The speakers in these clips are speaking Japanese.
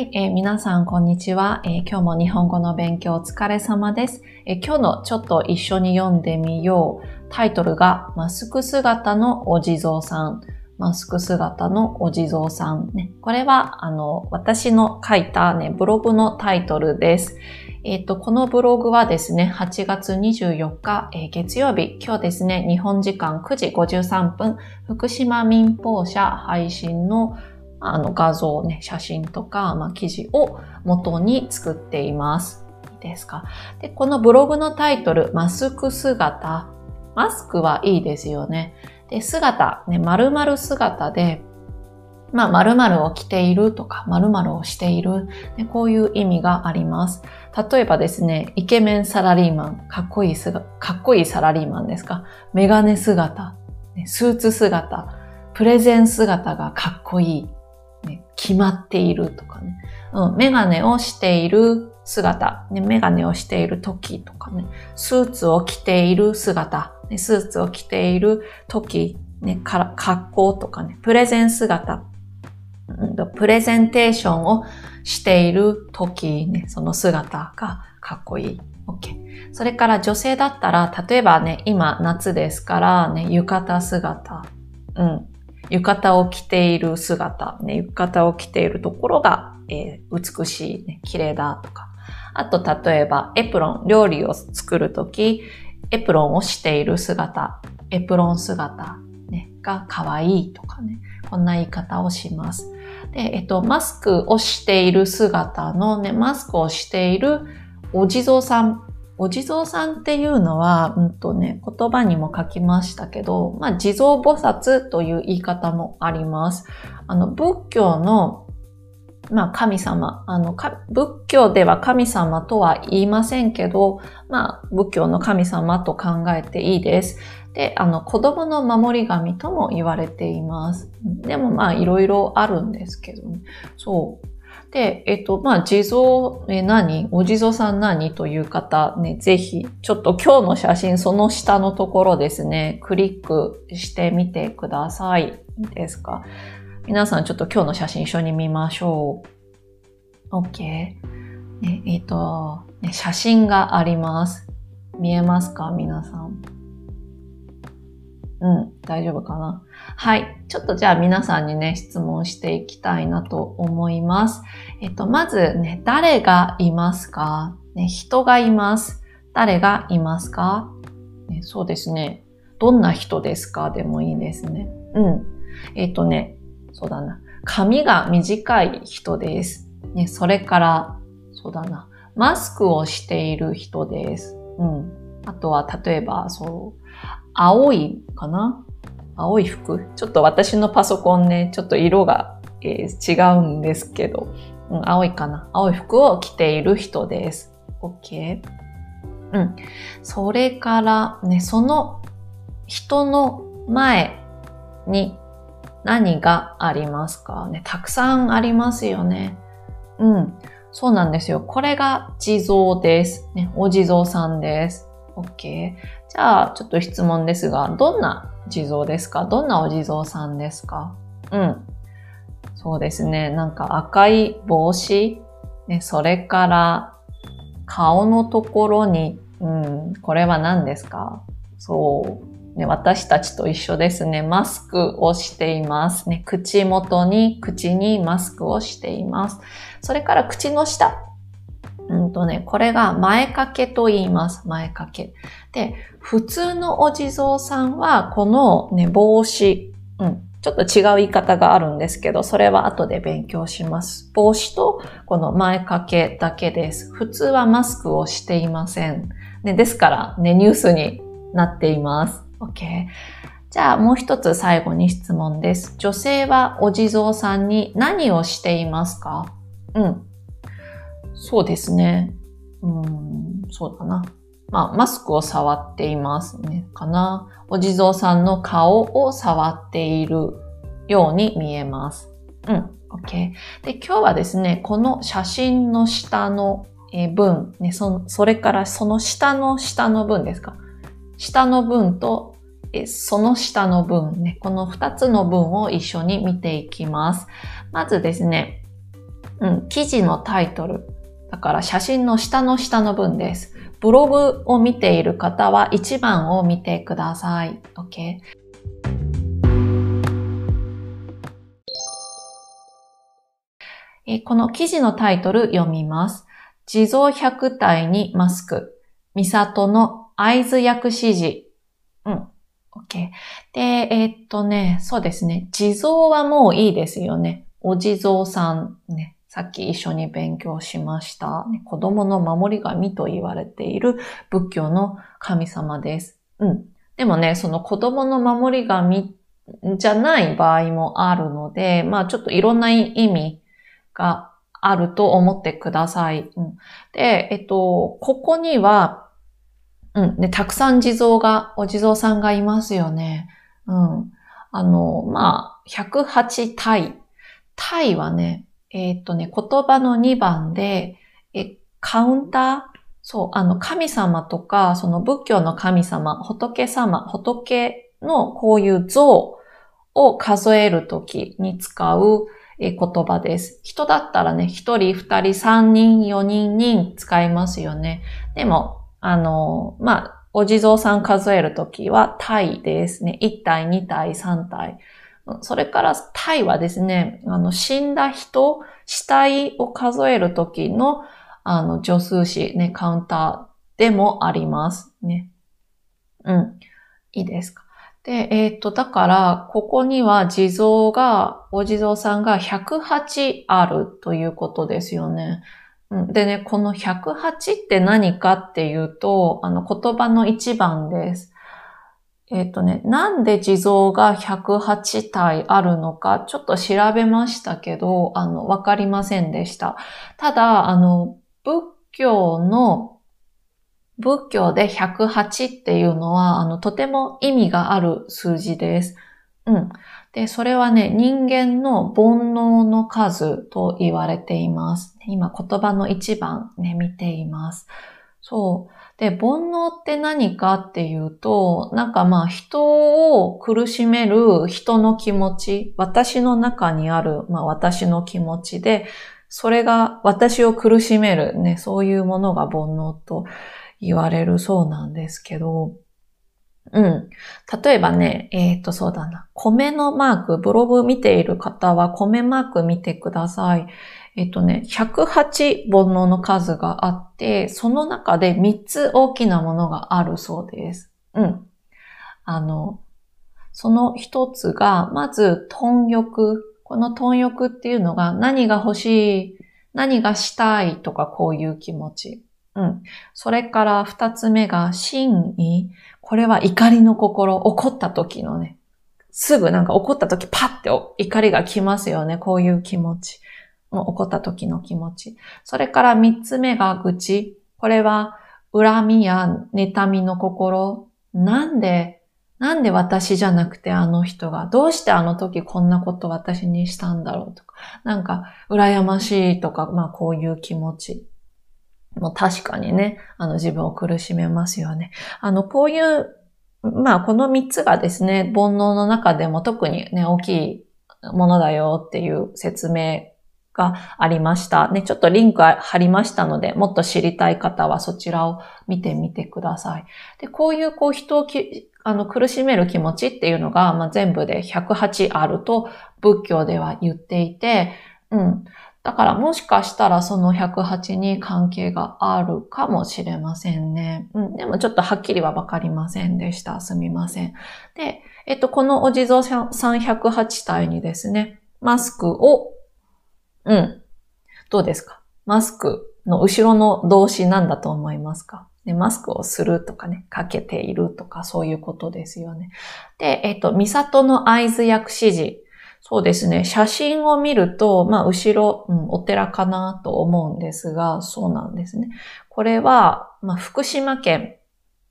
はい、えー、皆さんこんにちは、えー、今日も日本語の勉強お疲れ様です、えー、今日のちょっと一緒に読んでみよう。タイトルがマスク姿のお地蔵さん。マスク姿のお地蔵さん。ね、これは、あの、私の書いたね、ブログのタイトルです。えっ、と、このブログはですね、8月24日、えー、月曜日、今日ですね、日本時間9時53分、福島民放社配信のあの画像ね、写真とか、まあ、記事を元に作っています。いいですか？で、このブログのタイトル、マスク姿。マスクはいいですよね。で、姿、ね、〇〇姿で、まあ、〇〇を着ているとか、〇〇をしている、ね、こういう意味があります。例えばですね、イケメンサラリーマン、かっこいいすが、かっこいいサラリーマンですか？メガネ姿、スーツ姿、プレゼン姿がかっこいい。決まっているとかね、うん、メガネをしている姿、ね、メガネをしている時とかね、スーツを着ている姿、ね、スーツを着ている時、ね、から格好とかね、プレゼン姿、うん、プレゼンテーションをしている時、ね、その姿がかっこいい。OK。それから女性だったら、例えばね、今夏ですからね、浴衣姿。うん。浴衣を着ている姿、ね、浴衣を着ているところが、えー、美しい、ね、綺麗だとか。あと、例えば、エプロン、料理を作るとき、エプロンをしている姿、エプロン姿、ね、が可愛いとかね、こんな言い方をします。で、えっと、マスクをしている姿のね、マスクをしているお地蔵さんお地蔵さんっていうのは、うんとね、言葉にも書きましたけど、まあ、地蔵菩薩という言い方もあります。あの、仏教の、まあ、神様、あの、仏教では神様とは言いませんけど、まあ、仏教の神様と考えていいです。で、あの、子供の守り神とも言われています。でもまあ、いろいろあるんですけどね。そう。で、えっと、まあ、地蔵、え、何？お地蔵さん何？という方、ね、ぜひ、ちょっと今日の写真、その下のところですね、クリックしてみてください。いいですか？皆さん、ちょっと今日の写真一緒に見ましょう。OK。ね、えっと、ね、写真があります。見えますか？皆さん。うん、大丈夫かな。はい。ちょっとじゃあ皆さんにね、質問していきたいなと思います。えっと、まずね、誰がいますか、ね、人がいます。誰がいますか、ね、そうですね。どんな人ですか？でもいいですね。うん。えっとね、そうだな。髪が短い人です。ね、それから、そうだな。マスクをしている人です。うん。あとは、例えば、そう、青いかな？青い服？ちょっと私のパソコンね、ちょっと色が、えー、違うんですけど、うん、青いかな？青い服を着ている人です。OK? うん。それからね、その人の前に何がありますかね、たくさんありますよね。うん。そうなんですよ。これが地蔵です。ね、お地蔵さんです。OK。じゃあ、ちょっと質問ですが、どんな地蔵ですか？どんなお地蔵さんですか？うん。そうですね。なんか赤い帽子、ね、それから顔のところに、うん、これは何ですか？そう。ね、私たちと一緒ですね。マスクをしています。ね、口元に、口にマスクをしています。それから口の下。うんとね、これが前掛けと言います。前掛け。で、普通のお地蔵さんは、このね、帽子、うん、ちょっと違う言い方があるんですけど、それは後で勉強します。帽子とこの前掛けだけです。普通はマスクをしていません。ね、ですからね、ニュースになっています。OK。じゃあもう一つ最後に質問です。女性はお地蔵さんに何をしていますか？うん。そうですね。うん、そうだな。まあ、マスクを触っていますね。かな。お地蔵さんの顔を触っているように見えます。うん。OK。で、今日はですね、この写真の下の文、ね、そそれからその下の下の文ですか。下の文とその下の文ね、この二つの文を一緒に見ていきます。まずですね、うん、記事のタイトル。だから写真の下の下の文です。ブログを見ている方は1番を見てください。OK? この記事のタイトル読みます。地蔵100体にマスク。ミサトの合図訳指示。うん。OK？で、えー、っとね、そうですね。地蔵はもういいですよね。お地蔵さんね。さっき一緒に勉強しました。子供の守り神と言われている仏教の神様です。うん。でもね、その子供の守り神じゃない場合もあるので、まあちょっといろんな意味があると思ってください。うん、で、えっと、ここには、うん、ね、たくさん地蔵が、お地蔵さんがいますよね。うん。あの、まあ、108体。体はね、えー、とね、言葉の2番で、え、カウンターそう、あの、神様とか、その仏教の神様、仏様、仏のこういう像を数えるときに使う言葉です。人だったらね、1人、2人、3人、4人に使いますよね。でも、あの、まあ、お地蔵さん数えるときは体ですね。1体、2体、3体。それから、タイはですね、あの、死んだ人、死体を数えるときの、あの、助数詞、ね、カウンターでもありますね。うん。いいですか？で、えっ、と、だから、ここには地蔵が、お地蔵さんが108あるということですよね。でね、この108って何かっていうと、あの言葉の一番です。えっ、ー、とね、なんで地蔵が108体あるのか、ちょっと調べましたけど、あの、わかりませんでした。ただ、あの、仏教の、仏教で108っていうのは、あの、とても意味がある数字です。うん。で、それはね、人間の煩悩の数と言われています。今、言葉の一番ね、見ています。そう。で、煩悩って何かっていうと、なんかまあ人を苦しめる人の気持ち、私の中にある、まあ私の気持ちで、それが私を苦しめるね、そういうものが煩悩と言われるそうなんですけど、うん。例えばね、えっ、ー、と、そうだな。米のマーク、ブログ見ている方は米マーク見てください。えっとね、108煩悩の数があって、その中で3つ大きなものがあるそうです。うん。あの、その一つが、まず、貪欲。この貪欲っていうのが、何が欲しい、何がしたいとか、こういう気持ち。うん。それから二つ目が、真意。これは怒りの心、怒った時のね、すぐなんか怒った時パッて怒りが来ますよね。こういう気持ち。起こった時の気持ち。それから三つ目が愚痴。これは恨みや妬みの心。なんで、なんで私じゃなくてあの人が、どうしてあの時こんなこと私にしたんだろうとか、なんか羨ましいとか、まあこういう気持ち。もう確かにね、あの自分を苦しめますよね。あの、こういう、まあこの三つがですね、煩悩の中でも特にね、大きいものだよっていう説明がありました。ね、ちょっとリンク貼りましたので、もっと知りたい方はそちらを見てみてください。で、こういうこう人をきあの苦しめる気持ちっていうのが、まあ、全部で108あると仏教では言っていて、うん。だからもしかしたらその108に関係があるかもしれませんね。うん。でもちょっとはっきりはわかりませんでした。すみません。で、えっと、このお地蔵さん108体にですね、マスクをうん。どうですか？マスクの後ろの動詞なんだと思いますか？ね、マスクをするとかね、かけているとかそういうことですよね。で、えっ、と、ミサトの合図訳指示。そうですね。写真を見ると、まあ、後ろ、うん、お寺かなと思うんですが、そうなんですね。これは、まあ、福島県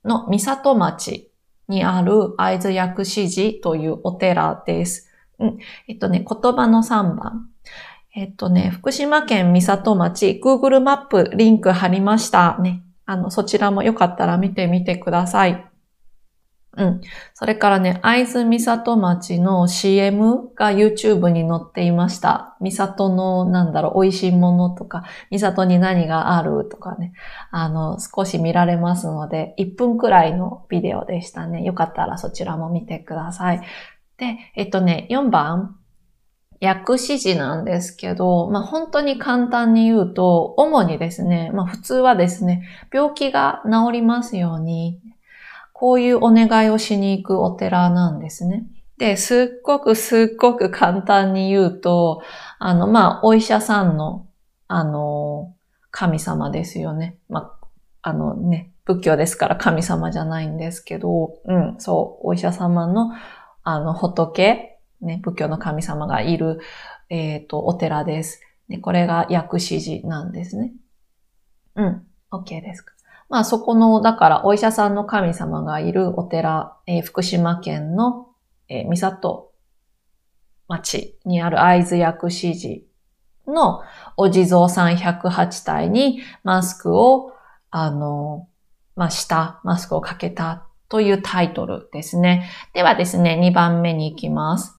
の三里町にある合図訳指示というお寺です。うん、えっとね、言葉の3番。えっとね、福島県三里町、Google マップリンク貼りました。ね。あの、そちらもよかったら見てみてください。うん。それからね、会津美里町の CM が YouTube に載っていました。美里の、なんだろう、美味しいものとか、美里に何があるとかね、あの、少し見られますので、1分くらいのビデオでしたね。よかったらそちらも見てください。で、えっとね、4番、薬師寺なんですけど、まあ、本当に簡単に言うと、主にですね、まあ、普通はですね、病気が治りますように、こういうお願いをしに行くお寺なんですね。で、すっごくすっごく簡単に言うと、あの、まあ、お医者さんの、あの、神様ですよね。まあ、あのね、仏教ですから神様じゃないんですけど、うん、そう、お医者様の、あの、仏、ね、仏教の神様がいる、えっ、ー、と、お寺です。で、これが薬師寺なんですね。うん、OK ですか。まあそこの、だからお医者さんの神様がいるお寺、えー、福島県の、えー、三里町にある会津薬師寺のお地蔵さん108体にマスクを、あの、まあ、した、マスクをかけたというタイトルですね。ではですね、2番目に行きます。